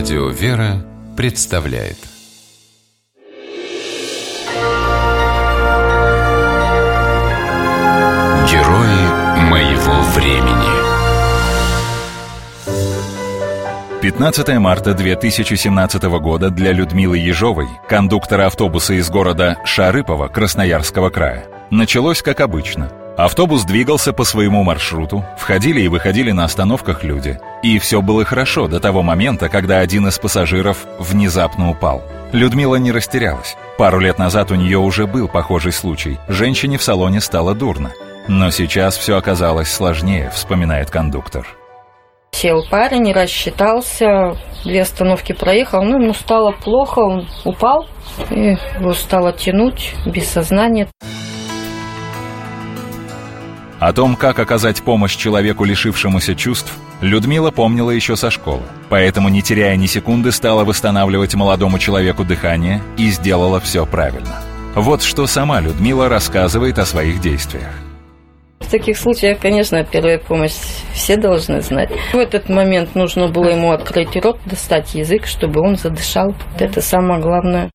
Радио «Вера» представляет. Герои моего времени. 15 марта 2017 года для Людмилы Ежовой, кондуктора автобуса из города Шарыпово Красноярского края, началось как обычно – Автобус двигался по своему маршруту, входили и выходили на остановках люди. И все было хорошо до того момента, когда один из пассажиров внезапно упал. Людмила не растерялась. Пару лет назад у нее уже был похожий случай. Женщине в салоне стало дурно. Но сейчас все оказалось сложнее, вспоминает кондуктор. Сел парень, не рассчитался, две остановки проехал, ну, ему стало плохо, он упал, и его стало тянуть без сознания. О том, как оказать помощь человеку, лишившемуся чувств, Людмила помнила еще со школы. Поэтому, не теряя ни секунды, стала восстанавливать молодому человеку дыхание и сделала все правильно. Вот что сама Людмила рассказывает о своих действиях. В таких случаях, конечно, первая помощь все должны знать. В этот момент нужно было ему открыть рот, достать язык, чтобы он задышал. Это самое главное.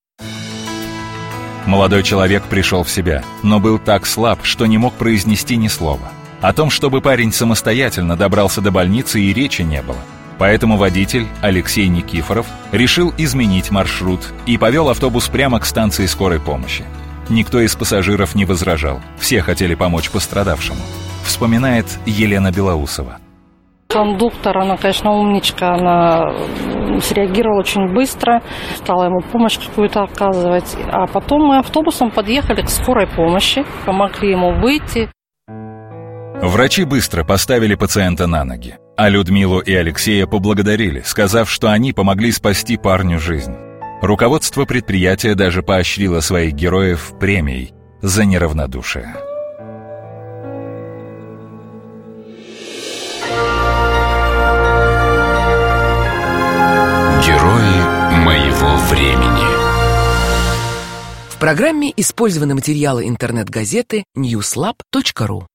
Молодой человек пришел в себя, но был так слаб, что не мог произнести ни слова. О том, чтобы парень самостоятельно добрался до больницы, и речи не было. Поэтому водитель, Алексей Никифоров, решил изменить маршрут и повел автобус прямо к станции скорой помощи. Никто из пассажиров не возражал, все хотели помочь пострадавшему. Вспоминает Елена Белоусова. Кондуктор, она, конечно, умничка, она среагировала очень быстро, стала ему помощь какую-то оказывать. А потом мы автобусом подъехали к скорой помощи, помогли ему выйти. Врачи быстро поставили пациента на ноги, а Людмилу и Алексея поблагодарили, сказав, что они помогли спасти парню жизнь. Руководство предприятия даже поощрило своих героев премией за неравнодушие. Моего времени. В программе использованы материалы интернет-газеты newslab.ru.